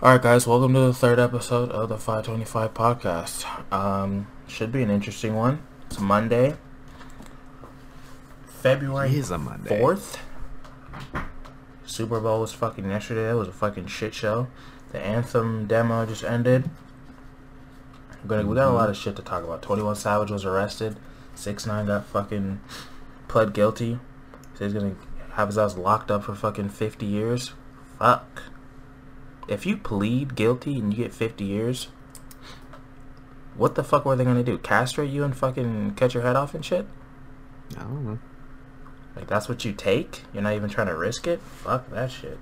All right, guys, welcome to the third episode of the 525 podcast. Um, should be an interesting one. It's Monday, February It is a Monday. 4th. Super Bowl was fucking yesterday. It was a fucking shit show. The anthem demo just ended. We're gonna, we got a lot of shit to talk about. 21 Savage was arrested. 6 9 got fucking pled guilty. So he's gonna have his ass locked up for fucking 50 years. Fuck. If you plead guilty and you get 50 years, what the fuck were they gonna do? Castrate you and fucking cut your head off and shit? I don't know. Like that's what you take? You're not even trying to risk it? Fuck that shit.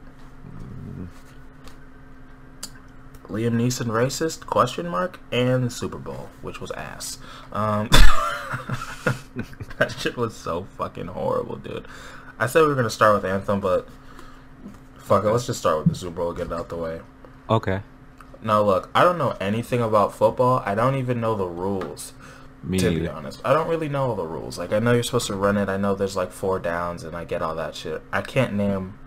Liam Neeson racist? Question mark. And the Super Bowl, which was ass. Um, that shit was so fucking horrible, dude. I said we were gonna start with Anthem, but fuck it. Let's just start with the Super Bowl. Get it out the way. Okay. Now look, I don't know anything about football. I don't even know the rules. Me to be honest, I don't really know all the rules. Like I know you're supposed to run it. I know there's like four downs, and I get all that shit. I can't name.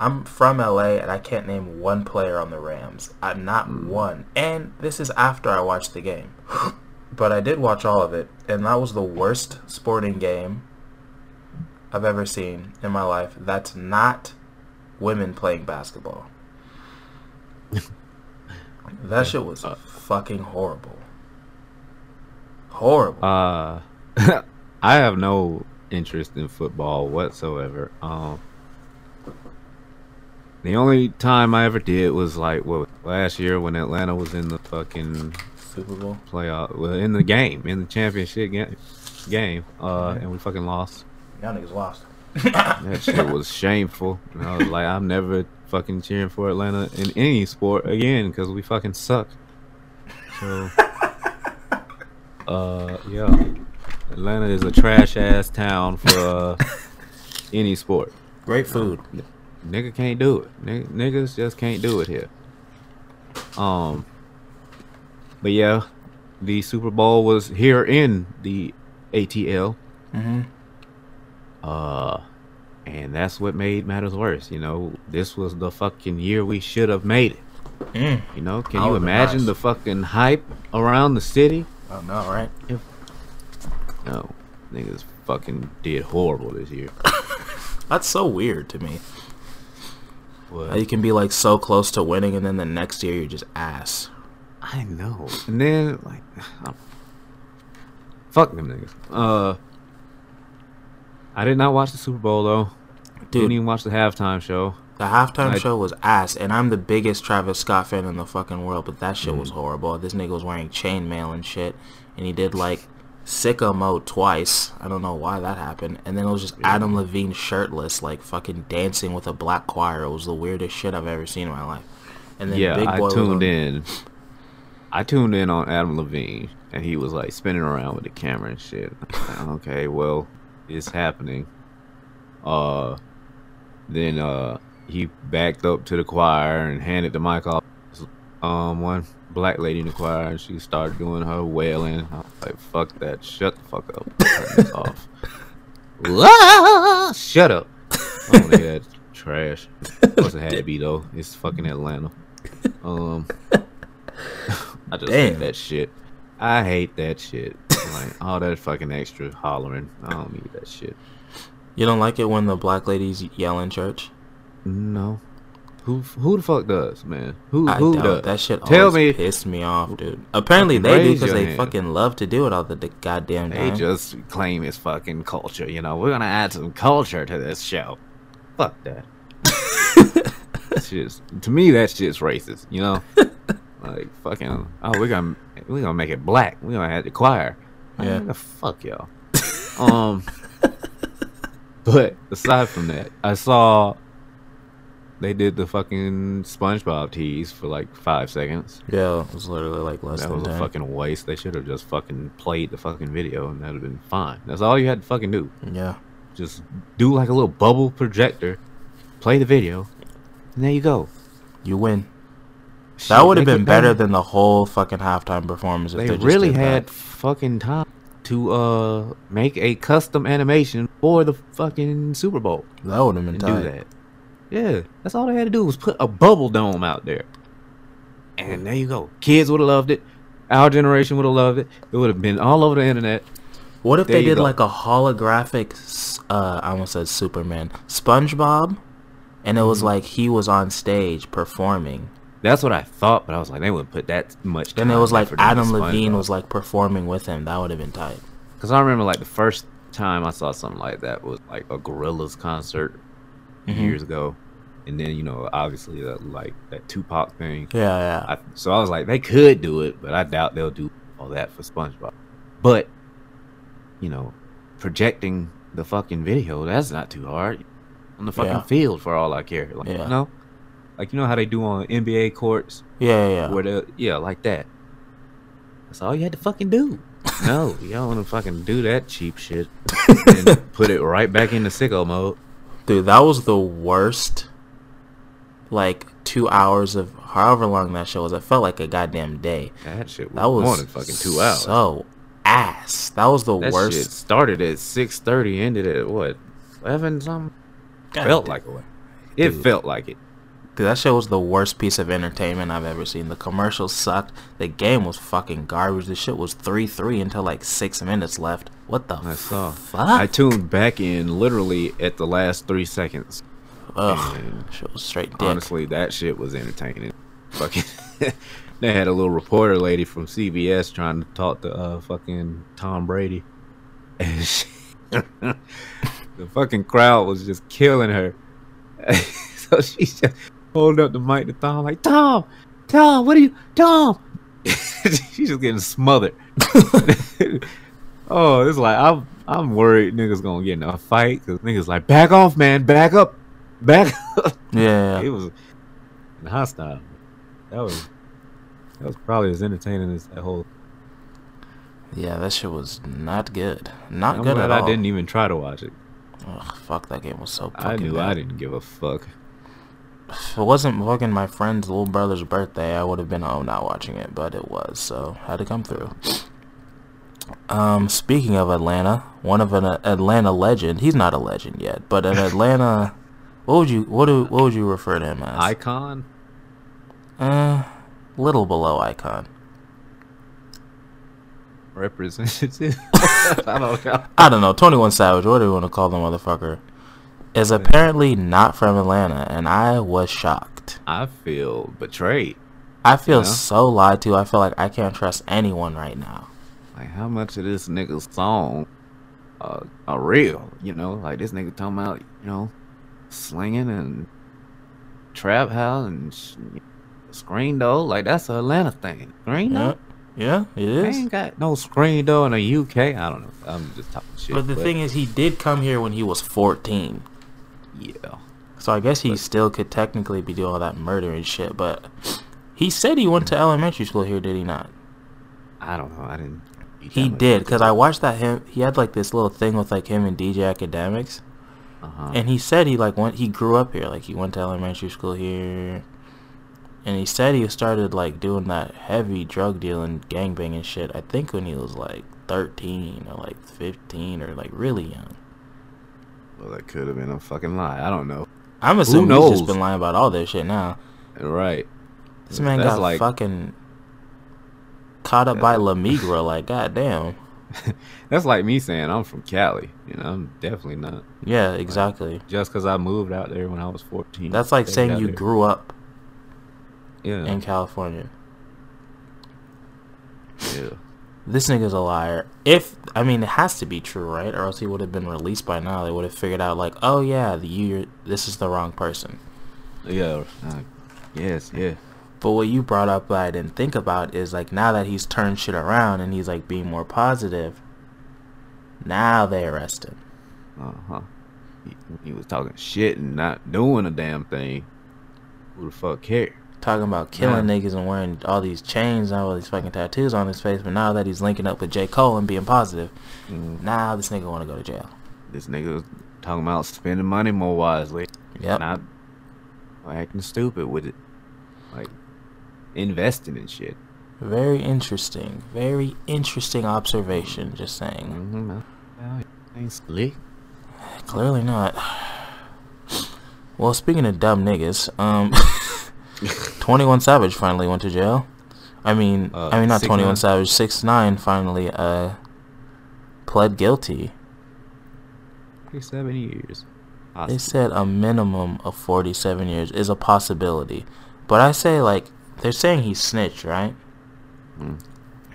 I'm from LA, and I can't name one player on the Rams. I'm not Hmm. one. And this is after I watched the game, but I did watch all of it, and that was the worst sporting game I've ever seen in my life. That's not women playing basketball. that shit was Uh, fucking horrible. Horrible. Uh, I have no interest in football whatsoever. Um, the only time I ever did was like what last year when Atlanta was in the fucking Super Bowl. playoff, well, in the game, in the championship game, game, uh, and we fucking lost. Y'all niggas lost. That shit was shameful. And I was like, I'm never fucking cheering for Atlanta in any sport again because we fucking suck. So, uh, yeah, Atlanta is a trash ass town for uh, any sport. Great food. Nigga can't do it. Nig- niggas just can't do it here. Um, but yeah, the Super Bowl was here in the ATL. Mm-hmm. Uh, and that's what made matters worse. You know, this was the fucking year we should have made it. Mm. You know, can you imagine nice. the fucking hype around the city? Oh no, right? No, niggas fucking did horrible this year. That's so weird to me. What? you can be like so close to winning, and then the next year you're just ass. I know. And then like, I'm- fuck them niggas. Uh, I did not watch the Super Bowl though. Dude, Didn't even watch the halftime show. the halftime I- show was ass, and I'm the biggest Travis Scott fan in the fucking world, but that shit was Mm. horrible. This nigga was wearing chainmail and shit, and he did like sicko mode twice. I don't know why that happened. And then it was just Adam Levine shirtless, like fucking dancing with a black choir. It was the weirdest shit I've ever seen in my life. And then yeah, Big I Boy was tuned on- in. I tuned in on Adam Levine, and he was like spinning around with the camera and shit. Okay, well, it's happening. Uh, then uh, he backed up to the choir and handed the mic off. Um, one black lady in the choir, and she started doing her wailing. I was like, "Fuck that! Shut the fuck up! Turn this off." Ah, Shut up! I don't hear that trash. Of course it had to be though. It's fucking Atlanta. Um, I just Damn. hate that shit. I hate that shit. Like all that fucking extra hollering. I don't need that shit. You don't like it when the black ladies yell in church? No. Who who the fuck does, man? Who I who does? That shit Tell always me. pissed me off, dude. Apparently they do because they hand. fucking love to do it all the d- goddamn They time. just claim it's fucking culture. You know, we're gonna add some culture to this show. Fuck that. Just to me. That shit's racist. You know, like fucking. Oh, we're gonna we're gonna make it black. We're gonna have the choir. Yeah. Man, fuck y'all. um. But aside from that, I saw they did the fucking SpongeBob tease for like five seconds. yeah, it was literally like less That than was a fucking waste. They should have just fucking played the fucking video and that'd have been fine. That's all you had to fucking do. Yeah. Just do like a little bubble projector, play the video, and there you go. You win. That would have been better than the whole fucking halftime performance. If They they, really had that. fucking time to uh make a custom animation for the fucking Super Bowl That would have been tight. do that. Yeah, that's all they had to do was put a bubble dome out there. And there you go. Kids would have loved it. Our generation would have loved it. It would have been all over the internet. What if There they did go. like a holographic? Uh, I almost said Superman, SpongeBob, and it was Mm-hmm. like he was on stage performing. That's what I thought, but I was like, they wouldn't put that much. Then it was like Adam Levine was like performing with him. That would have been tight. Because I remember like the first time I saw something like that was like a Gorillaz concert Mhm. years ago, and then you know obviously that like that Tupac thing. Yeah, yeah. I, so I was like, they could do it, but I doubt they'll do all that for SpongeBob. But you know, projecting the fucking video that's not too hard on the fucking Yeah. field for all I care. Like, Yeah. You know, like you know how they do on NBA courts yeah, yeah, yeah. where the yeah like that. That's all you had to fucking do. No, you don't want to fucking do that cheap shit and put it right back into sicko mode. Dude, that was the worst. Like two hours of however long that show was. It felt like a goddamn day. That shit was, That was more than fucking two hours. So ass. That was the that worst. shit started at six thirty, ended at what eleven something. God felt damn. like it. It Dude. felt like it. Dude, that show was the worst piece of entertainment I've ever seen. The commercials sucked. The game was fucking garbage. The shit was 3-3 until like six minutes left. What the I saw. fuck? I tuned back in literally at the last three seconds. Ugh. and Shit was straight dick. Honestly, that shit was entertaining. Fucking, they had a little reporter lady from CBS trying to talk to uh fucking Tom Brady, and she, the fucking crowd was just killing her. so she just hold up the mic to Tom like Tom, Tom, what are you, Tom? She's just getting smothered. oh, it's like I'm I'm worried niggas gonna get in a fight because niggas like back off, man, back up, back up. Yeah. It was hostile. That was that was probably as entertaining as that whole. Yeah, that shit was not good. Not I'm good glad at all. I didn't even try to watch it. Ugh, fuck, that game was so I knew bad. I didn't give a fuck. If it wasn't fucking my friend's little brother's birthday, I would have been home not watching it, but it was, so had to come through. Um, speaking of Atlanta, one of an uh, Atlanta legend. He's not a legend yet, but an Atlanta. What would you what do what would you refer to him as? Icon. uh, little below icon. Representative. I don't know. I don't know. Twenty One Savage. What do you want to call the motherfucker? Is apparently not from Atlanta, and I was shocked. I feel betrayed. I feel so lied to. I feel like I can't trust anyone right now. Like how much of this nigga's song uh, are real? You know, like this nigga talking about you know slinging and trap house and sh- screen though. Like that's a Atlanta thing. Screen door. Yeah, yeah, it They ain't got no screen though in the UK. I don't know. I'm just talking shit. But the thing is, he did come here when he was 14. Yeah, So I guess he But- still could technically be doing all that murder and shit. But he said he went to elementary school here, did he not? I don't know. I didn't. He did, because I watched that him. He had like this little thing with like him and DJ Akademiks, Uh-huh. and he said he like went. He grew up here, like he went to elementary school here, and he said he started like doing that heavy drug dealing, gangbanging shit. I think when he was like 13 or like 15 or like really young. Well, that could have been a fucking lie. I don't know. I'm assuming he's knows? just been lying about all this shit now. Right. This man That's got like- fucking caught up by La Migra, like goddamn. That's like me saying I'm from Cali. You know, I'm definitely not. Yeah, exactly. Just because I moved out there when I was 14. That's like saying you there. grew up Yeah. in California. yeah. This nigga's a liar. If I mean, it has to be true, right? Or else he would have been released by now. They would have figured out, like, oh yeah, the you, this is the wrong person. Yeah. Uh, yes. Yeah. But what you brought up that I didn't think about is like now that he's turned shit around and he's like being more positive. Now they arrest him. Uh huh. He, he was talking shit and not doing a damn thing. Who the fuck cared? Talking about killing Yeah. niggas and wearing all these chains and all these fucking tattoos on his face, but now that he's linking up with J. Cole and being positive, Mm, now this nigga want to go to jail. This nigga was talking about spending money more wisely. Yep. Not acting stupid with it. Like investing in shit. Very interesting. Very interesting observation. Just saying. Mm-hmm. Well, slick. Clearly not. Well, speaking of dumb niggas, um, Twenty One Savage finally went to jail. I mean, Uh, I mean not Twenty One Savage. Six Nine finally uh pled guilty. Seven years. They said a minimum of forty seven years is a possibility, but I say like they're saying he snitched, right? Mm.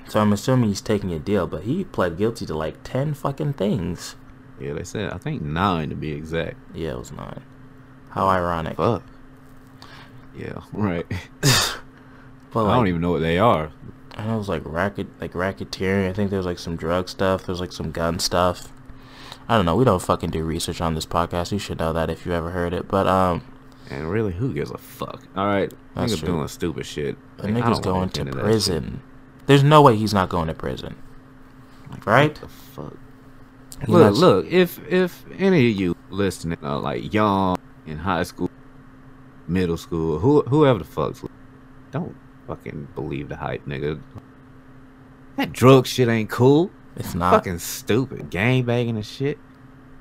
So I'm assuming he's taking a deal, but he pled guilty to like ten fucking things. Yeah, they said I think nine to be exact. Yeah, it was nine. How ironic. Fuck. Yeah, right. But I don't even know what they are. I know it was like racket, like racketeering. I think there was like some drug stuff. There was like some gun stuff. I don't know. We don't fucking do research on this podcast. You should know that if you ever heard it. But um, And really, who gives a fuck? All right, That's nigga true. doing stupid shit. the Like, nigga's going to prison. There's no way he's not going to prison. shit. Right? What the fuck? He's Look, look. If if any of you listening are like young in high school, middle school, who whoever the fuck's, don't fucking believe the hype, nigga. That drug shit ain't cool. It's not. fucking stupid. Gang banging and shit.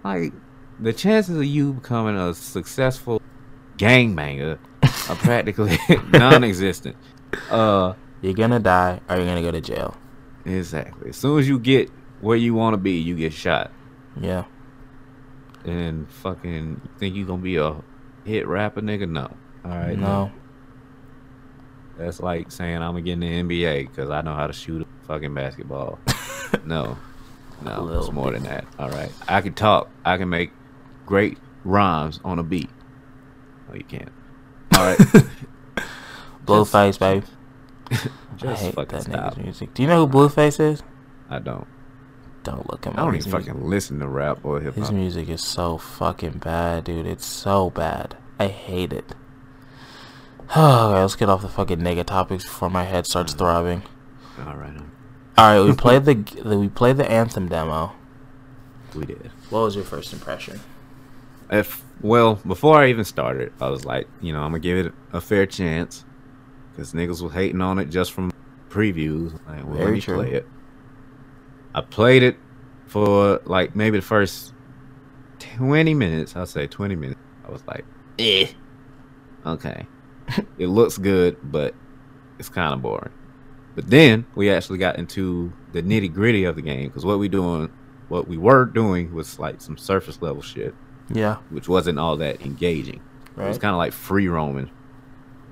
Like the chances of you becoming a successful gang gangbanger are practically non-existent. Uh, You're gonna die or you're gonna go to jail. exactly. As soon as you get where you want to be, you get shot. Yeah. And fucking think you're gonna be a hit rapper, nigga? No. All right. no. That's like saying I'm gonna get in the NBA because I know how to shoot a fucking basketball. no, A no, it's more than that. All right, I can talk. I can make great rhymes on a beat. No, you can't. All right, Blueface, baby. I hate fucking that stop. nigga's music. Do you know who Blueface is? I don't. Don't look him I don't even fucking listen to rap or hip hop. His music is so fucking bad, dude. It's so bad. I hate it. okay, let's get off the fucking nigga topics before my head starts throbbing. All right, All right, we played the the- we played the anthem demo. we did. What was your first impression? If well, before I even started, I was like, you know, I'm gonna give it a fair chance because niggas was hating on it just from previews. Like, well, let Very me true. play it. I played it for like maybe the first twenty minutes. I'll say twenty minutes. I was like, eh, okay. it looks good, but it's kind of boring. But then we actually got into the nitty gritty of the game because what we doing, what we were doing was like some surface level shit Yeah, which wasn't all that engaging. Right. It was kind of like free roaming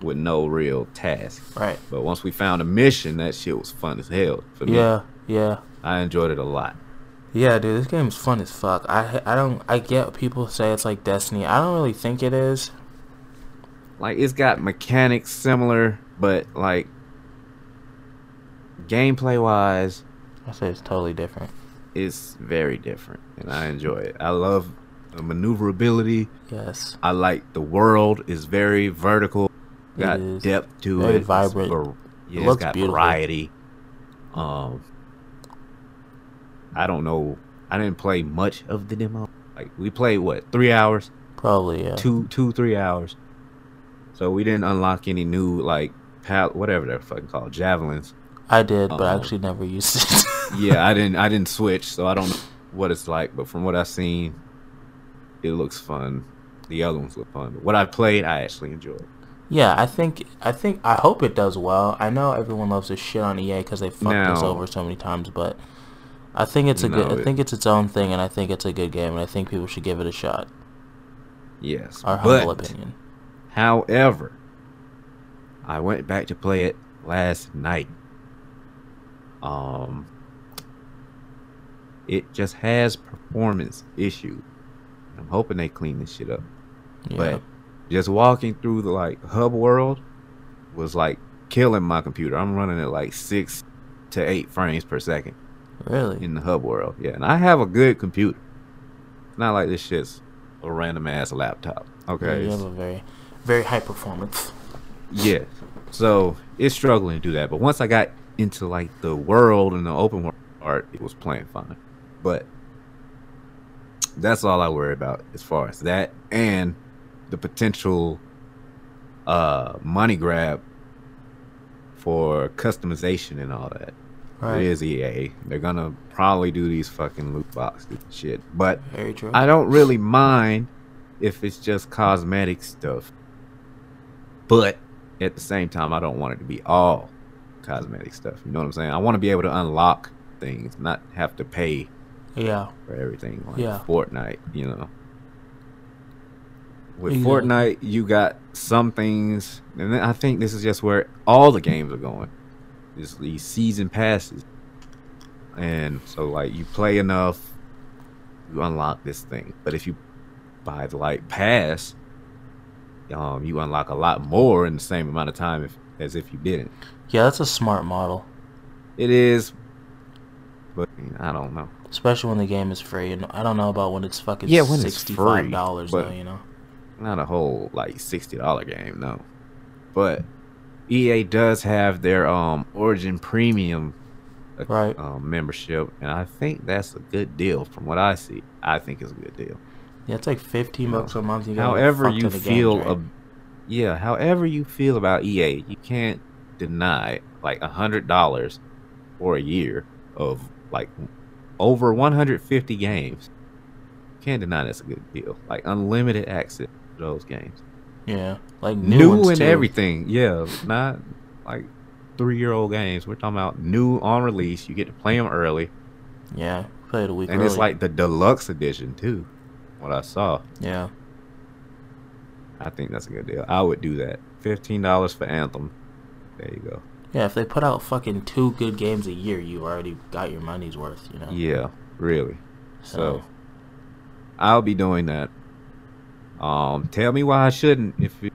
with no real task. right. But once we found a mission, that shit was fun as hell for me. Yeah, yeah, I enjoyed it a lot. yeah, dude. This game is fun as fuck. I I don't I get people say it's like Destiny. I don't really think it is. Like it's got mechanics similar, but like gameplay wise, I say it's totally different. it's very different, and I enjoy it. I love the maneuverability. Yes. I like the world is very vertical. Got depth to Very it. It's vibrant. var- yeah, It it's looks got beautiful. variety. Um, I don't know. I didn't play much of the demo. Like we played what three hours, Probably yeah. two, two, three hours. So we didn't unlock any new like pal, whatever they're fucking called, javelins. I did, but I um, actually never used it. Yeah, I didn't. I didn't switch, so I don't know what it's like. But from what I've seen, it looks fun. The other ones look fun. But what I played, I actually enjoyed. yeah, I think I think I hope it does well. I know everyone loves to shit on EA because they fucked us over so many times, but I think it's a No, good. I think it's its own thing, and I think it's a good game, and I think people should give it a shot. Yes, Our humble opinion. However, I went back to play it last night. Um, it just has performance issues. I'm hoping they clean this shit up. Yeah. But just walking through the like hub world was like killing my computer. I'm running at like six to eight frames per second really, in the hub world. Yeah, and I have a good computer. Not like this shit's a random ass laptop. Yeah, Okay. you have a very, very high performance. Yeah. So it's struggling to do that. But once I got into like the world and the open world part, it was playing fine. But that's all I worry about as far as that and the potential uh money grab for customization and all that. Right. It is EA. They're gonna probably do these fucking loot boxes and shit. But. I don't really mind if it's just cosmetic stuff. But at the same time, I don't want it to be all cosmetic stuff. You know what I'm saying? I want to be able to unlock things, not have to pay Yeah. for everything like Yeah. Fortnite, you know. With Exactly. Fortnite, you got some things, and then I think this is just where all the games are going. Is these season passes, and so like you play enough, you unlock this thing. But if you buy the like pass, um, you unlock a lot more in the same amount of time if, as if you didn't. Yeah, that's a smart model. It is, but I don't know. Especially when the game is free. And I don't know about when it's fucking Yeah, when sixty-five dollars though. You know. not a whole like sixty dollar game, no. But EA does have their um Origin Premium uh, Right. um, membership, and I think that's a good deal. From what I see, I think it's a good deal. Yeah, it's like fifteen bucks a month. You However, you ton of games, feel, right? ab- yeah. However you feel about EA, you can't deny like a hundred dollars for a year of like over 150 games. Can't deny that's a good deal. Like unlimited access to those games. Yeah, like new, new, and too. everything. Yeah, not like three year old games. We're talking about new on release. You get to play them early, Yeah, play it a week and early. it's like the deluxe edition too. What I saw, yeah, I think that's a good deal. I would do that. Fifteen dollars for Anthem. There you go. yeah. If they put out fucking two good games a year, you already got your money's worth. You know. Yeah, really. So So I'll be doing that. Um, tell me why I shouldn't if you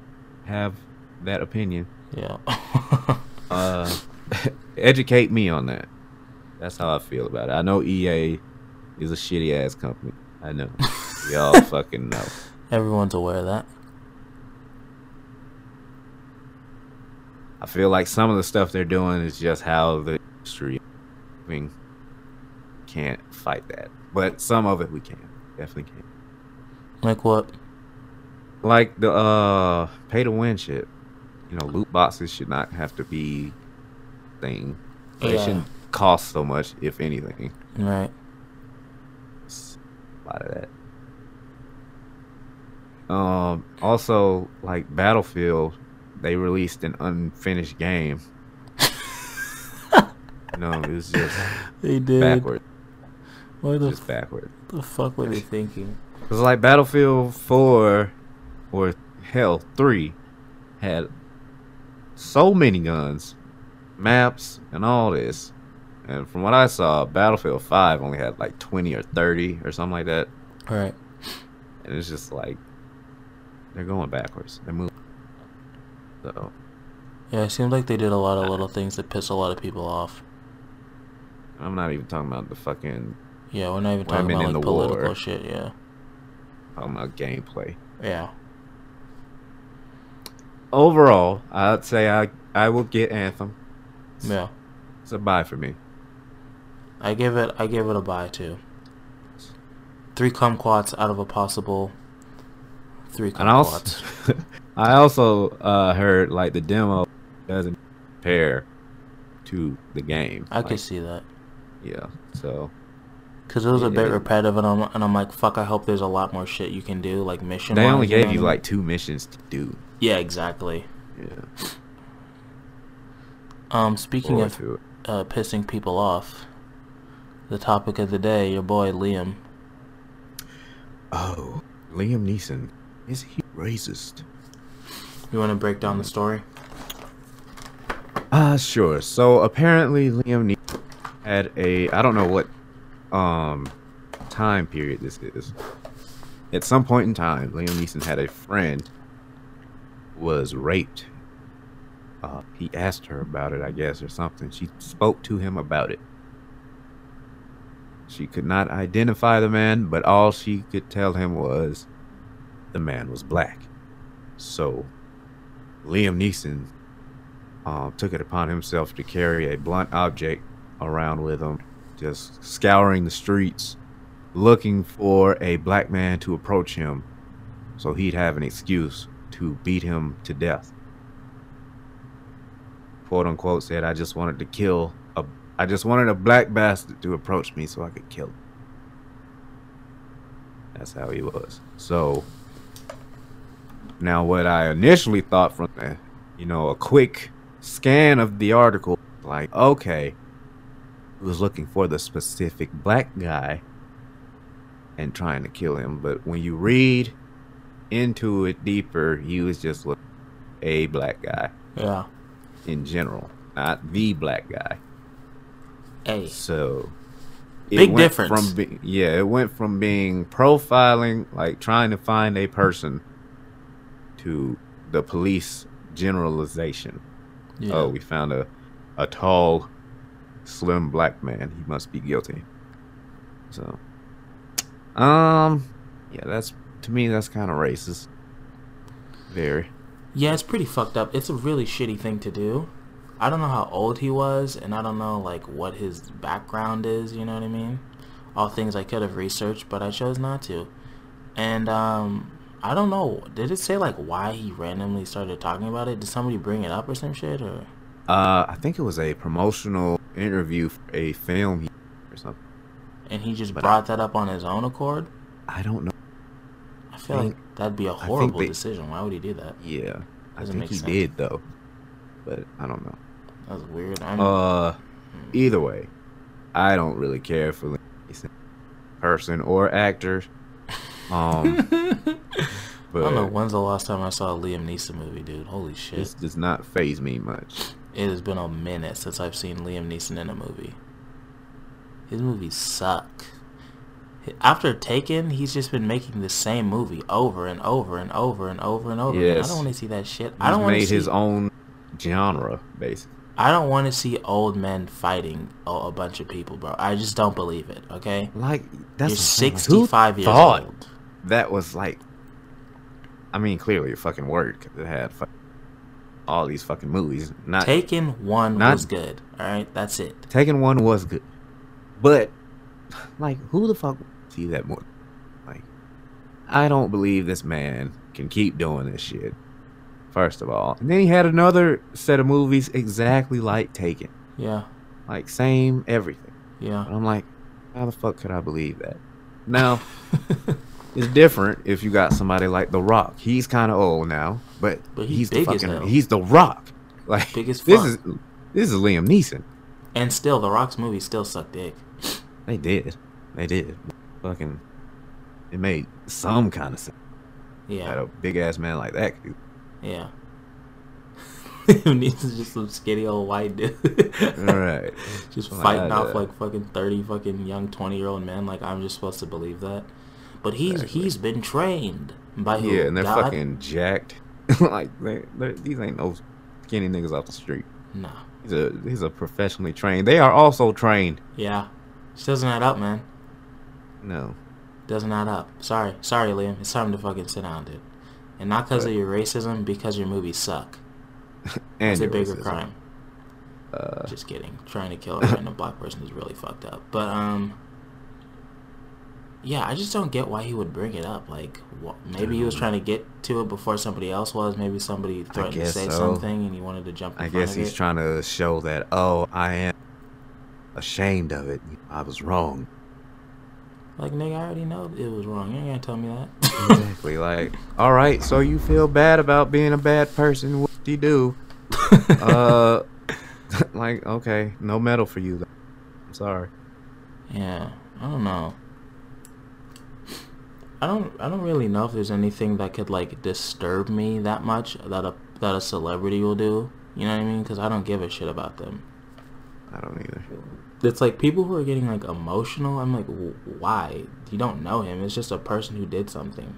have that opinion. yeah. uh, educate me on that. That's how I feel about it. I know EA is a shitty ass company. I know. Y'all fucking know. Everyone's aware of that. I feel like some of the stuff they're doing is just how the industry mean, can't fight that. But some of it we can. Definitely can. Like what? Like the uh pay to win shit. You know, loot boxes should not have to be thing. They Yeah. shouldn't cost so much, if anything. Right. A lot of that. Um, also, like Battlefield, they released an unfinished game. no, it was just They did. backward. What the, Just backward. the fuck were they thinking? Was like Battlefield 4 or hell 3 had so many guns, maps, and all this. And from what I saw, Battlefield 5 only had like 20 or 30 or something like that. Right. And it's just like they're going backwards. They're moving. So Yeah, it seems like they did a lot of little things that piss a lot of people off. I'm not even talking about the fucking Yeah, we're not even talking about like the political war. shit. Yeah. I'm talking about gameplay. Yeah. Overall, I'd say I I will get Anthem. Yeah. It's a buy for me. I give it. I give it a buy too. Three kumquats out of a possible three And also, kumquats. I also uh, heard like the demo doesn't compare to the game. I could Like, see that Yeah. So because it was a bit repetitive, and I'm and I'm like, fuck. I hope there's a lot more shit you can do, like mission. they only gave you I like two missions to do. Yeah, exactly. Yeah. Um, speaking of uh, pissing people off, the topic of the day, your boy Liam. Oh, Liam Neeson is he racist? You want to break down the story? Uh, sure. So apparently Liam Neeson had a I don't know what um time period this is. At some point in time, Liam Neeson had a friend was raped. Uh, he asked her about it, I guess, or something. She spoke to him about it. She could not identify the man, but all she could tell him was the man was black. So Liam Neeson um, took it upon himself to carry a blunt object around with him, just scouring the streets, looking for a black man to approach him so he'd have an excuse to beat him to death. Quote unquote said, I just wanted to kill a I just wanted a black bastard to approach me so I could kill him. That's how he was. So now what I initially thought from the you know, a quick scan of the article, like, okay, he was looking for the specific black guy and trying to kill him. But when you read into it deeper, he was just looking a black guy Yeah. in general, not the black guy. Hey. So it Big went difference. From be- yeah, it went from being profiling, like trying to find a person, to the police generalization. Yeah. Oh, we found a a tall, slim black man. He must be guilty. So, um, yeah, that's to me that's kind of racist. Very. Yeah, it's pretty fucked up. It's a really shitty thing to do. I don't know how old he was, and I don't know like what his background is. You know what I mean? All things I could have researched, but I chose not to. And um, I don't know. Did it say like why he randomly started talking about it? Did somebody bring it up or some shit? Or Uh, I think it was a promotional interview for a film or something. and he just But brought that up on his own accord? I don't know. I that'd be a horrible they- decision. Why would he do that? Yeah, I Doesn't think he sense. did though, but I don't know. That's weird. I'm, Uh, either way, I don't really care for Liam Neeson, person or actor. Um, but I don't know when's the last time I saw a Liam Neeson movie, dude. Holy shit. this does not phase me much. It has been a minute since I've seen Liam Neeson in a movie. His movies suck. After Taken, he's just been making the same movie over and over and over and over and over. again. I don't want to see that shit. He's I don't want to made see. his own genre, basically. I don't want to see old men fighting a, a bunch of people, bro. I just don't believe it. Okay, Like that's you're what I'm saying, like, 65 who years thought old. That was like, I mean, clearly it fucking worked 'cause it had all these fucking movies. Not Taken one not- was good. All right, that's it. Taken one was good, but like, who the fuck see that more? Like, I don't believe this man can keep doing this shit. First of all, and then he had another set of movies exactly like Taken, Yeah, like same everything. yeah. And I'm like, how the fuck could I believe that? Now, it's different if you got somebody like The Rock. He's kind of old now, but, But he's he's, the fucking hell. he's The Rock. Like Big as this is this is Liam Neeson. And still, The Rock's movies still suck dick. They did, they did. Fucking, it made some kind of sense that Yeah, a big ass man like that. Could, yeah. Needs just some skinny old white dude. all right, just Like, fighting off like fucking thirty fucking young twenty year old men. Like I'm just supposed to believe that. But he's Exactly. he's been trained by who? yeah, and they're God? fucking jacked. like they, they're, these ain't no skinny niggas off the street. No. He's a he's a professionally trained. They are also trained. Yeah. Just doesn't add up, man. No, Doesn't add up. Sorry, sorry, Liam. It's time to fucking sit down, dude. And not because of your racism, because your movies suck. and It's a bigger racism. crime. Uh, Just kidding. Trying to kill a random black person is really fucked up. But um, yeah, I just don't get why he would bring it up. Like, wh- maybe he was trying to get to it before somebody else was. Maybe somebody threatened to say so. something and he wanted to jump. In I guess he's it. trying to show that oh I am ashamed of it. I was wrong. Like, nigga, I already know it was wrong. You ain't gonna tell me that. exactly. Like all right, so you feel bad about being a bad person? What do you do? uh, like okay, no medal for you. Then. I'm sorry. Yeah, I don't know. I don't. I don't really know if there's anything that could like disturb me that much that a that a celebrity will do. You know what I mean? Because I don't give a shit about them. I don't either. It's like people who are getting like emotional. I'm like, why? You don't know him. It's just a person who did something.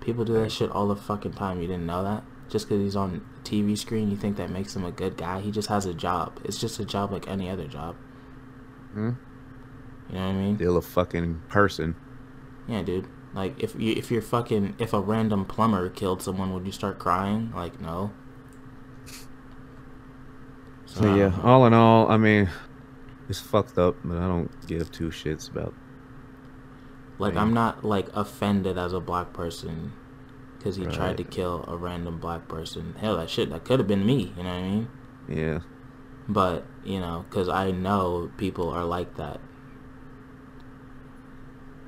People do that shit all the fucking time. You didn't know that? Just because he's on TV screen, you think that makes him a good guy? He just has a job. It's just a job like any other job. Hmm? You know what I mean? Still a fucking person. Yeah, dude. Like if you if you're fucking if a random plumber killed someone, would you start crying? Like no. So I yeah, all in all, I mean, it's fucked up, but I don't give two shits about. Like Right. I'm not like offended as a black person because he tried to kill a random black person. Hell, that shit that could have been me. You know what I mean? Yeah, But you know, because I know people are like that,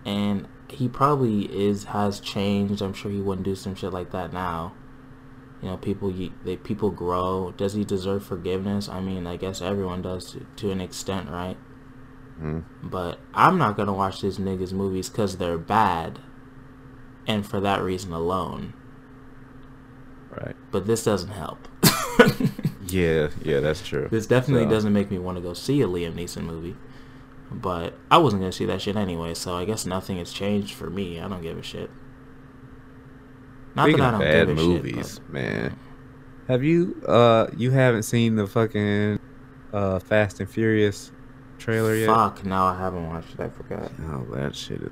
and he probably is has changed. I'm sure he wouldn't do some shit like that now. You know, people they people grow. Does he deserve forgiveness? I mean, I guess everyone does to, to an extent, right? Mm. But I'm not gonna watch these niggas movies because they're bad, and for that reason alone. Right. But this doesn't help. Yeah, yeah, that's true. This definitely So- doesn't make me want to go see a Liam Neeson movie. But I wasn't gonna see that shit anyway, so I guess nothing has changed for me. I don't give a shit. Not Speaking that I of don't bad give a movies, shit, man. Have you uh you haven't seen the fucking uh Fast and Furious trailer yet? fuck, no, I haven't watched it. I forgot. Oh, that shit is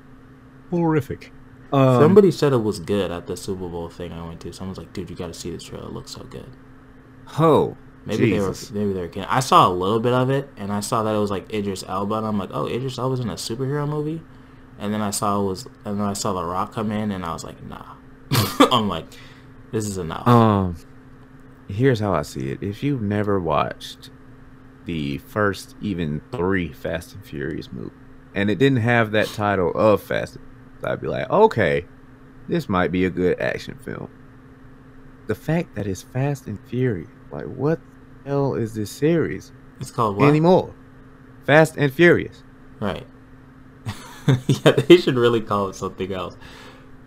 horrific. Um, Somebody said it was good at the Super Bowl thing I went to. Someone's like, "Dude, you got to see this trailer. It looks so good." Oh, Maybe Jesus. they were. Maybe they were kidding. I saw a little bit of it, and I saw that it was like Idris Elba, and I'm like, "Oh, Idris Elba's in a superhero movie." And then I saw it was, and then I saw The Rock come in, and I was like, "Nah." I'm like, "This is enough." Um, here's how I see it. If you've never watched the first even three Fast and Furious movies, and it didn't have that title of Fast, I'd be like, okay, this might be a good action film. The fact that it's Fast and Furious, like, what the hell is this series it's called what? anymore? Fast and Furious. Right. yeah, they should really call it something else.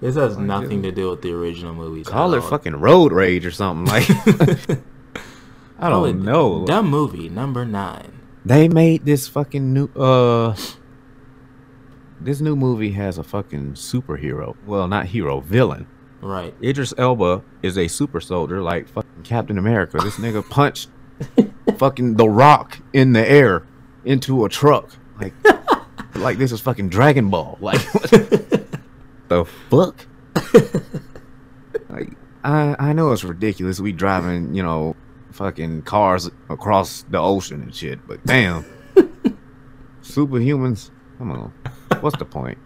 This has Like, nothing yeah. to do with the original movies. Call it all. fucking Road Rage or something. Like, I don't it know. Dumb movie number nine. They made this fucking new uh this new movie has a fucking superhero. Well, not hero, villain. Right. Idris Elba is a super soldier like fucking Captain America. This nigga punched fucking The Rock in the air into a truck. Like like this is fucking Dragon Ball. Like what the fuck? Like I I know it's ridiculous. We driving, you know, fucking cars across the ocean and shit, but damn. Superhumans, come on. What's the point?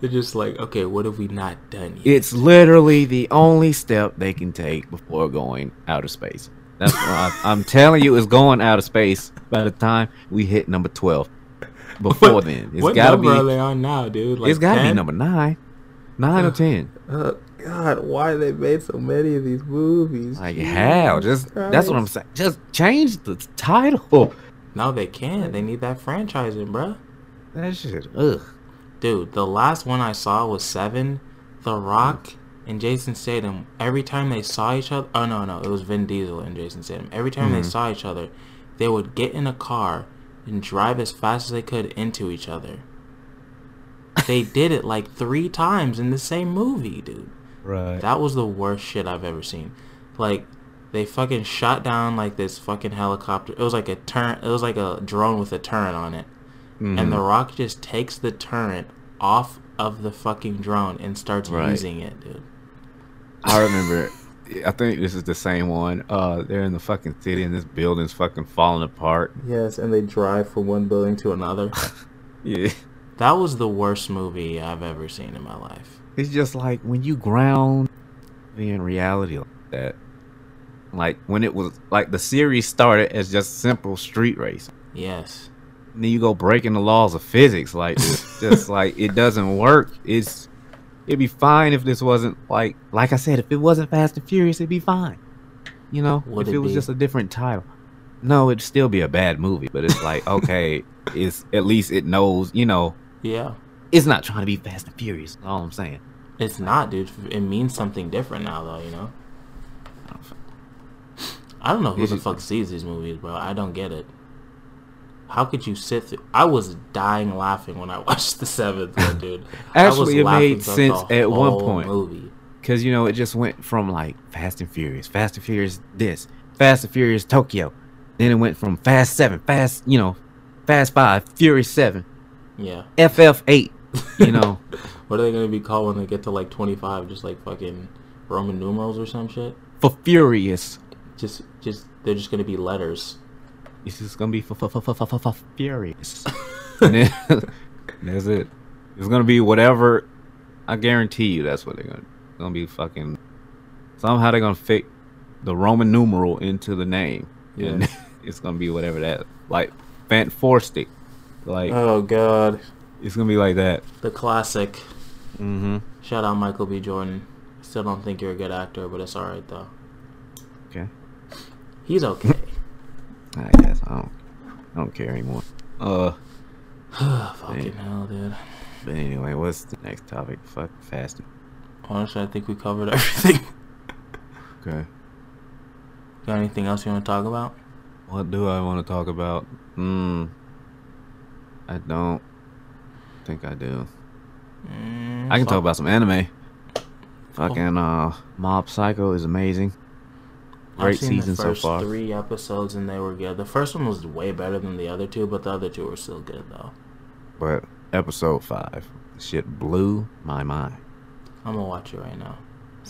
They're just like, okay, what have we not done yet? It's literally the only step they can take before going out of space. That's what I, I'm telling you, it's going out of space by the time we hit number twelve. Before What- then, it's what gotta number are they on now, dude? Like it's gotta be number nine, nine or ten. Oh God, why they made so many of these movies? Like how? Just that's what I'm saying. Just change the title. Oh. No, they can't. They need that franchising, bro. That shit. Ugh. Dude, the last one I saw was Seven. The Rock mm. and Jason Statham. Every time they saw each other, oh no, no, it was Vin Diesel and Jason Statham. Every time they Mhm. saw each other, they would get in a car and drive as fast as they could into each other. They did it like three times in the same movie, dude. Right. That was the worst shit I've ever seen. Like, they fucking shot down like this fucking helicopter. It was like a turn. It was like a drone with a turret on it, Mm-hmm. and the Rock just takes the turret off of the fucking drone and starts Right. using it, dude. I remember. I think this is the same one. Uh, they're in the fucking city, and this building's fucking falling apart. Yes, and they drive from one building to another. Yeah. that was the worst movie I've ever seen in my life. It's just like when you ground in reality like that. Like when it was like the series started as just simple street race. Yes. And then you go breaking the laws of physics like this. just like it doesn't work. It's it'd be fine if this wasn't like like I said, if it wasn't Fast and Furious, it'd be fine. You know? Would if it it was just a different title. No, it'd still be a bad movie, but it's like, okay, it's at least it knows, you know, Yeah. it's not trying to be Fast and Furious. All I'm saying. It's not, dude. It means something different now, though. You know. Oh, I don't know who Is the fuck sees these movies, bro. I don't get it. How could you sit through? I was dying laughing when I watched the seventh one, dude. I was Actually, it made sense at one point. Movie. Because, you know, it just went from like Fast and Furious, Fast and Furious this, Fast and Furious Tokyo. Then it went from Fast 7, Fast, you know, Fast 5, Fury 7, Yeah. FF 8, you know. What are they gonna be called when they get to like twenty five? Just like fucking Roman numerals or some shit. for Furious. Just, just they're just gonna be letters. It's just gonna be Furious. and then that's it. It's gonna be whatever. I guarantee you that's what they're gonna. Gonna be fucking. Somehow they're gonna fit the Roman numeral into the name, and Yeah. it's gonna be whatever that like Fant4stic. Like Oh god, it's gonna be like that. the classic. Mm-hmm. Shout out Michael B. Jordan. Still don't think you're a good actor, but it's alright though. Okay. He's okay. I guess I don't. I don't care anymore. Uh, Fucking hell, dude. but anyway, what's the next topic? Fuck fasting. Honestly, I think we covered everything. Okay. Got anything else you want to talk about? What do I want to talk about? Hmm. I don't think I do. Mm, I can talk about some anime. Fucking uh, Mob Psycho is amazing. I've Great seen season the so far. Three episodes and they were good. The first one was way better than the other two, but the other two were still good though. But episode five, shit blew my mind. I'm gonna watch it right now.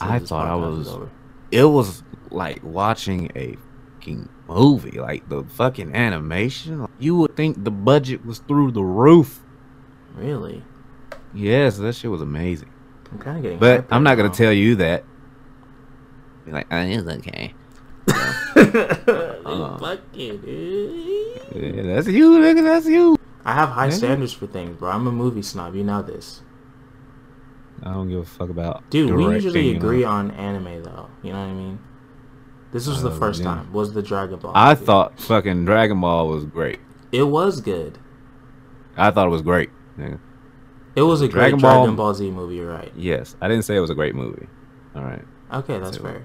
I thought I was- over. It was like watching a fucking movie. Like the fucking animation. You would think the budget was through the roof. Really. Yes, that shit was amazing. I'm kind of getting. But I'm not gonna tell you that. Be like, oh, it's okay. Uh. Fucking. Yeah, that's you, nigga. That's you. I have high Nigga. standards for things, bro. I'm a movie snob. You know this, I don't give a fuck about. dude. We directing, usually you know. agree on anime, though. You know what I mean? This was the Uh, first yeah. time. Was the Dragon Ball? I movie. thought fucking Dragon Ball was great. it was good. I thought it was great. nigga. It was a great Dragon Ball- Dragon Ball Z movie. You're right. Yes, I didn't say it was a great movie. All right, Okay, that's fair.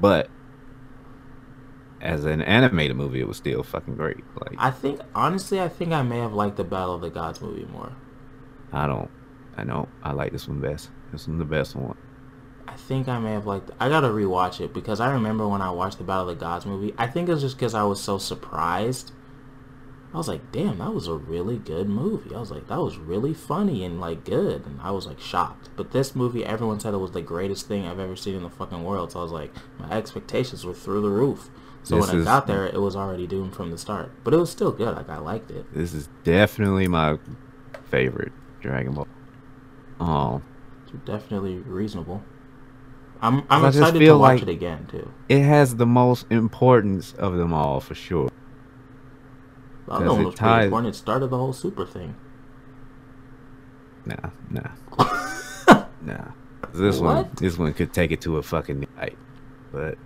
but as an animated movie, it was still fucking great. Like I think honestly, I think I may have liked the Battle of the Gods movie more. I don't, I know, I like this one best. This one's the best one. I think I may have liked. I gotta rewatch it because I remember when I watched the Battle of the Gods movie. I think it was just because I was so surprised. I was like, "Damn, that was a really good movie." I was like, "That was really funny and like good," and I was like shocked. But this movie, everyone said it was the greatest thing I've ever seen in the fucking world. So I was like, my expectations were through the roof. So This when I is- got there, it was already doomed from the start. But it was still good. Like I liked it. This is definitely my favorite Dragon Ball. Oh, It's definitely reasonable. I'm I'm excited to watch like- it again too. it has the most importance of them all for sure. The other one it was pretty important. It started the whole super thing. Nah, nah, nah. This one, this one could take it to a fucking new height, but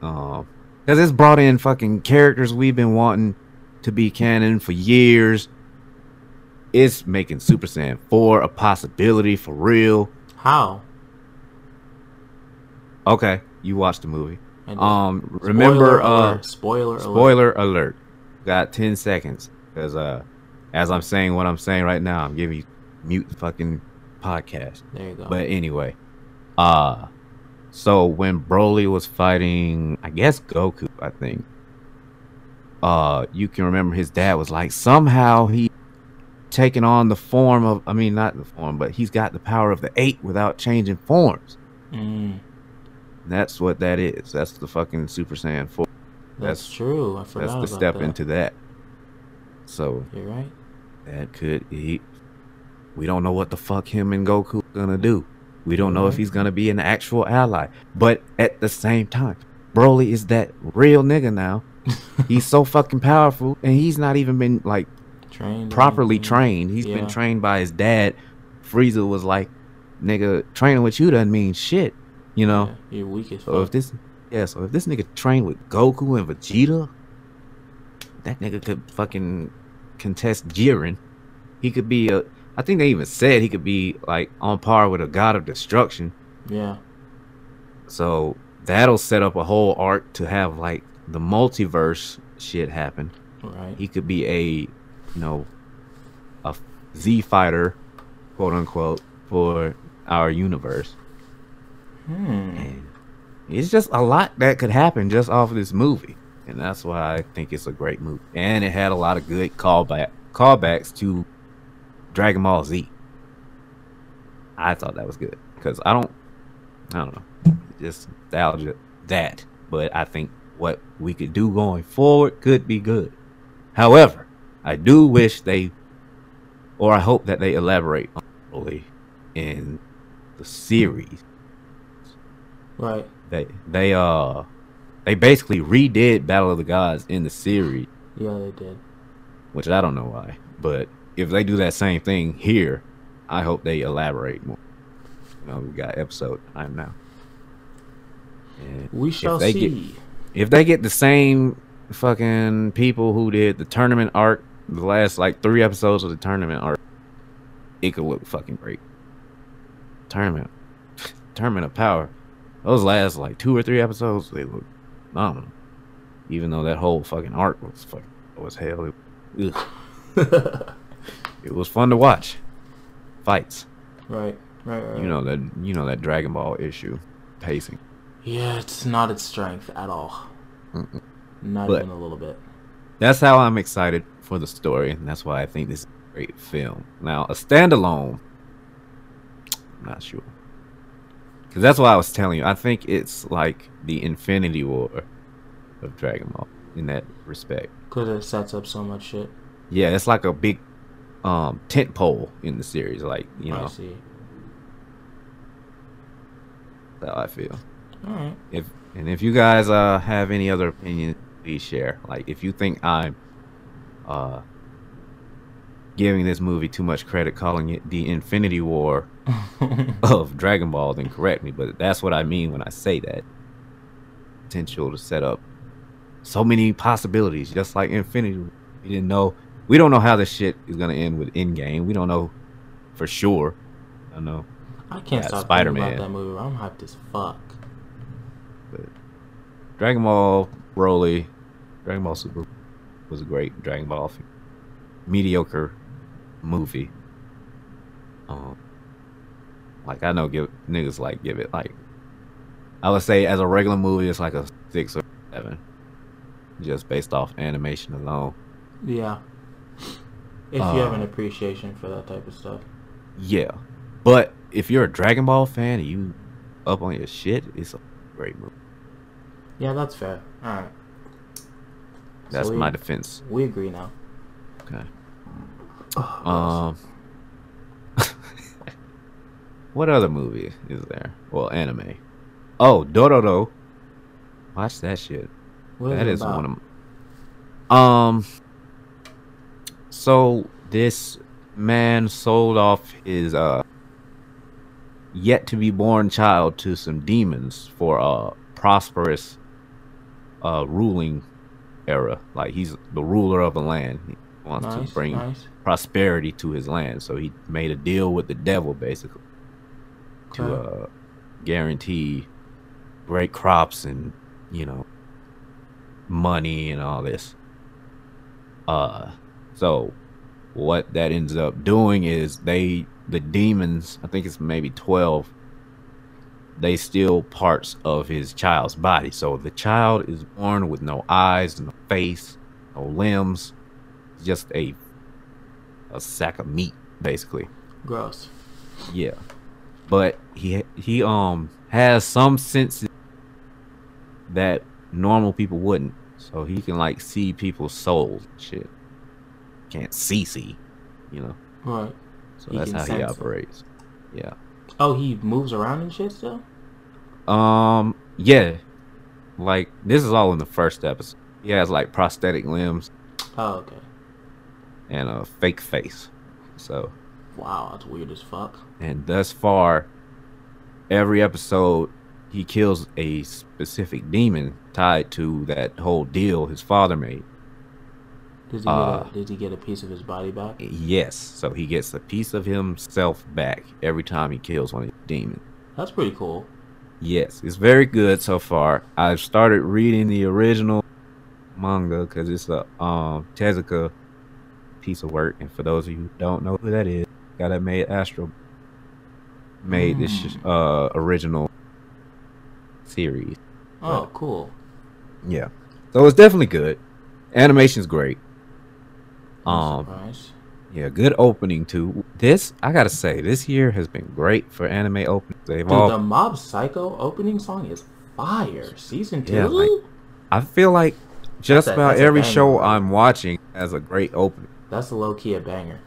um, because it's brought in fucking characters we've been wanting to be canon for years. It's making Super Saiyan 4 a possibility for real. How? Okay, you watched the movie. Um, Spoiler remember, uh, alert. spoiler, alert. spoiler alert. Got 10 seconds. Because, uh, as I'm saying what I'm saying right now, I'm giving you mute the fucking podcast. There you go. But anyway, uh so when Broly was fighting, I guess Goku, I think. Uh you can remember his dad was like somehow he taken on the form of I mean not the form, but he's got the power of the 8 without changing forms. Mm, That's what that is. That's the fucking Super Saiyan 4. that's, That's true. I forgot that's the step that. into that. So You're right. that could he we don't know what the fuck him and Goku gonna do. We don't know if Mhm. he's gonna be an actual ally. But at the same time, Broly is that real nigga now. he's so fucking powerful and he's not even been like Trained. properly trained. He's Yeah. been trained by his dad. Frieza was like, nigga, training with you doesn't mean shit. You know? Yeah, you're weak as So if this yeah, so if this nigga trained with Goku and Vegeta, that nigga could fucking contest Jiren. He could be a I think they even said he could be like on par with a god of destruction. Yeah. So that'll set up a whole arc to have like the multiverse shit happen. Right. He could be a you know a Z fighter, quote unquote, for our universe. Hmm. And it's just a lot that could happen just off of this movie. And that's why I think it's a great movie. And it had a lot of good callback callbacks to Dragon Ball Z. I thought that was good. Because I don't I don't know. Just nostalgia that. But I think what we could do going forward could be good. However, I do wish they or I hope that they elaborate on Broly in the series Right. they they uh they basically redid Battle of the Gods in the series, Yeah, they did. which I don't know why. But if they do that same thing here, I hope they elaborate more. You know, we got episode time now. And We shall they see. get- if they get the same fucking people who did the tournament arc, the last like three episodes of the tournament arc, it could look fucking great. Tournament, tournament of power. Those last like two or three episodes, they look phenomenal. Even though that whole fucking arc was fucking was hell. It, ugh. it was fun to watch. Fights. Right, right, right. You know that you know that Dragon Ball issue, pacing. Yeah, it's not its strength at all. Mm-mm. Not But- even a little bit. That's how I'm excited for the story, and that's why I think this is a great film. Now, a standalone, I'm not sure, because that's why I was telling you. I think it's like the Infinity War of Dragon Ball in that respect. Cause it sets up so much shit. Yeah, it's like a big um tent pole in the series. Like you I know, see. that's how I feel. All right. if and if you guys uh have any other opinions, please share like if you think i'm uh giving this movie too much credit calling it the infinity war of dragon ball then correct me but that's what i mean when i say that potential to set up so many possibilities just like infinity we didn't know we don't know how this shit is gonna end with Endgame. we don't know for sure i don't know I can't stop Spider-Man. thinking about that movie. I'm hyped as fuck. But Dragon Ball Broly, Dragon Ball Super was a great Dragon Ball mediocre movie. Um, like I know, give niggas like give it like I would say as a regular movie, it's like a six or seven, just based off animation alone. Yeah. If you have an Uh, appreciation for that type of stuff. Yeah, but if you're a Dragon Ball fan and you up on your shit, it's a great movie. Yeah, that's fair. All right. That's we, my defense. We agree now. Okay. Oh, Um, what other movie is there? Well, anime. Oh, Dororo. Watch that shit. what That is about? one of. Um. So this man sold off his uh yet to be born child to some demons for a prosperous uh ruling era. Like he's the ruler of a land. He wants nice, to bring nice. prosperity to his land. So he made a deal with the devil basically to uh, guarantee great crops and you know money and all this. Uh, so what that ends up doing is they the demons. I think it's maybe twelve. They steal parts of his child's body. So the child is born with no eyes, no face, no limbs, just a a sack of meat, basically. Gross. Yeah, but he he um has some senses that normal people wouldn't. So he can like see people's souls, and shit. Can't see see, you know. Right. So He that's how he sense it. operates. Yeah. Oh, he moves around and shit still? Um. Yeah. Like this is all in the first episode. He has like prosthetic limbs Oh, okay. and a fake face. So Wow, that's weird as fuck. and thus far every episode he kills a specific demon tied to that whole deal his father made Does he Uh, get a, did he get a piece of his body back? yes so he gets a piece of himself back every time he kills one of the demons That's pretty cool. yes it's very good so far i've started reading the original manga because it's a um tezuka piece of work and for those of you who don't know who that is guy that made astro made this Mm. uh original series Oh, Right. cool. Yeah. So it's definitely good. Animation's great. Um yeah, good opening too. This I gotta say, this year has been great for anime openings. They've Dude, all the Mob Psycho opening song is fire. Season two? Yeah, like- I feel like just a- about every show I'm watching has a great opening. That's a low key a banger.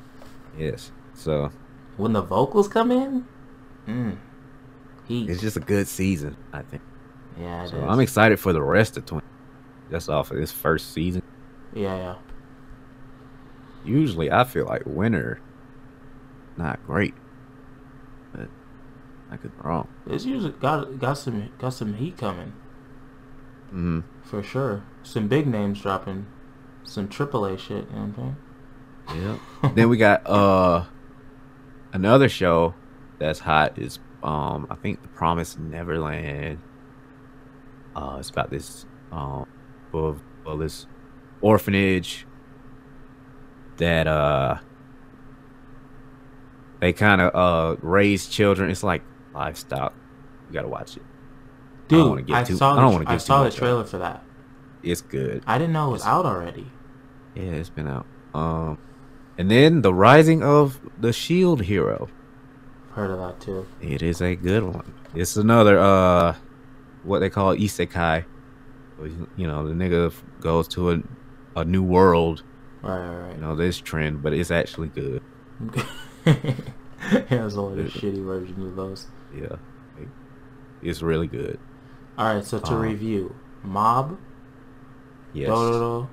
Yes. So When the vocals come in, mm, heat. it's just a good season, I think. yeah, So is. I'm excited for the rest of 20. That's off of this first season. yeah, yeah. Usually I feel like winter not great. But I could be wrong. It's usually got got some got some heat coming. hmm For sure. Some big names dropping. Some AAA shit, you know what I'm saying? Yeah. then we got uh another show that's hot is um I think The Promised Neverland. Uh it's about this um of well this orphanage that uh they kind of uh raise children. It's like livestock. You gotta watch it. I Dude, I, too- saw I don't the, I saw the out. trailer for that. It's good. I didn't know it was out already. Yeah, it's been out. Um, and then the Rising of the Shield Hero. Heard of that too. It is a good one. It's another uh, what they call isekai. You know, the nigga goes to a a new world. Right, right, You know, this trend, but it's actually good. right. yeah, it's only a shitty version of those. Yeah, it's really good. Alright, so to Um, review. Mob, Yes. Dororo,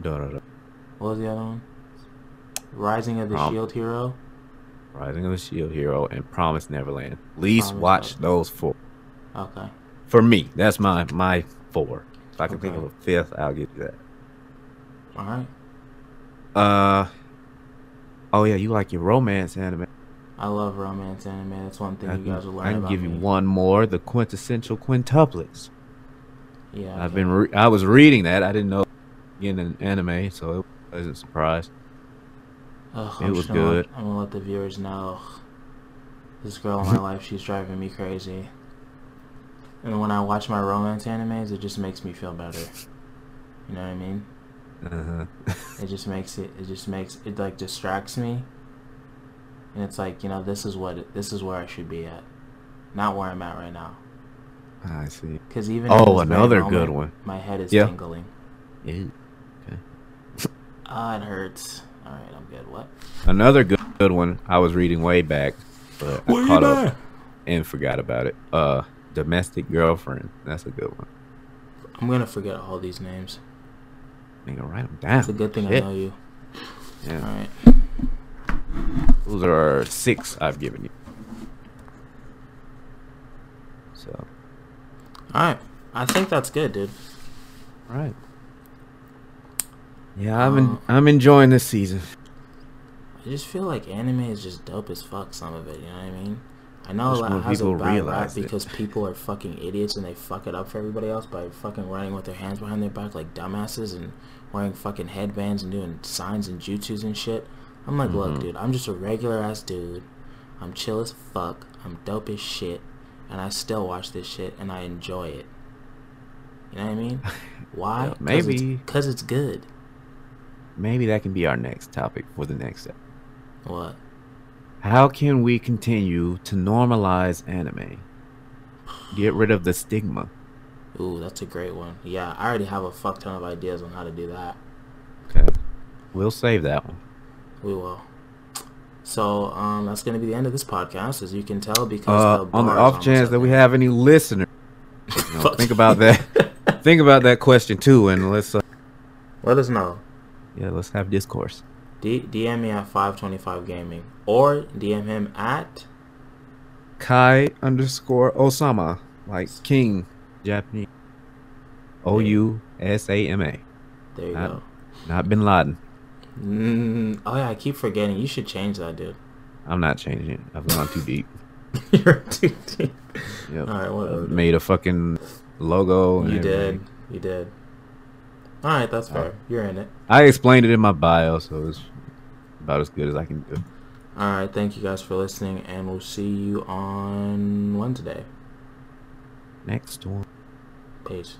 Dororo. what was the other one? Rising of the Prom- Shield Hero. Rising of the Shield Hero and Promise Neverland. Please Promised watch Neverland. those four. Okay. For me, that's my my four. If I can think of a fifth, I'll give you that. Alright. Uh oh yeah, you like your romance anime. I love romance anime. That's one thing I you can, guys will learn I can about give you one more, the quintessential quintuplets. Yeah. I've been re- I was reading that. I didn't know getting an anime, so it wasn't surprised. Ugh, It I'm was gonna let- good. I'm gonna let the viewers know. This girl in my life, she's driving me crazy. And when I watch my romance animes, it just makes me feel better. You know what I mean? Uh-huh. It just makes it. It just makes it like distracts me. And it's like you know, this is what this is where I should be at, not where I'm at right now. I see. Because even Oh, in this very another moment, good one. My head is Yeah. tingling. Ew. Ah, it hurts. All right, I'm good. What? Another good, good one I was reading way back, but I caught up and forgot about it. Uh, Domestic Girlfriend. That's a good one. I'm gonna forget all these names. Nigga, write them down. It's a good thing Shit. I know you. All Yeah. right. Those are six I've given you. So, All right. I think that's good, dude. all right. Yeah, I'm en- Uh, I'm enjoying this season. I just feel like anime is just dope as fuck. Some of it, you know what I mean? I know Wish it more has a people bad rap realized it. because people are fucking idiots and they fuck it up for everybody else by fucking running with their hands behind their back like dumbasses and wearing fucking headbands and doing signs and jutsus and shit. I'm like, look, Mhm. dude, I'm just a regular ass dude. I'm chill as fuck. I'm dope as shit, and I still watch this shit and I enjoy it. You know what I mean? Why? Yeah, maybe- because it's good. Maybe that can be our next topic for the next step. What? How can we continue to normalize anime? Get rid of the stigma. Ooh, that's a great one. Yeah, I already have a fuck ton of ideas on how to do that. Okay. We'll save that one. We will. So, um, that's gonna be the end of this podcast, as you can tell, because Uh, the on the off chance that we have any listeners, you know, think about that. think about that question too, and let's uh, Let us know. yeah, let's have discourse. D- DM me at 525 Gaming, or DM him at Kai underscore Ousama, like King, Japanese. O U S A M A, there you At- go. not Bin Laden. Mm, oh yeah, I keep forgetting. You should change that, dude. I'm not changing it. I've gone too deep. You're too deep. Yep. All right, whatever. Made a fucking logo. You did. You did. All right, that's fair. Alright. You're in it. I explained it in my bio, so it's about as good as I can do. All right, thank you guys for listening, and we'll see you on Wednesday. Next one. Peace.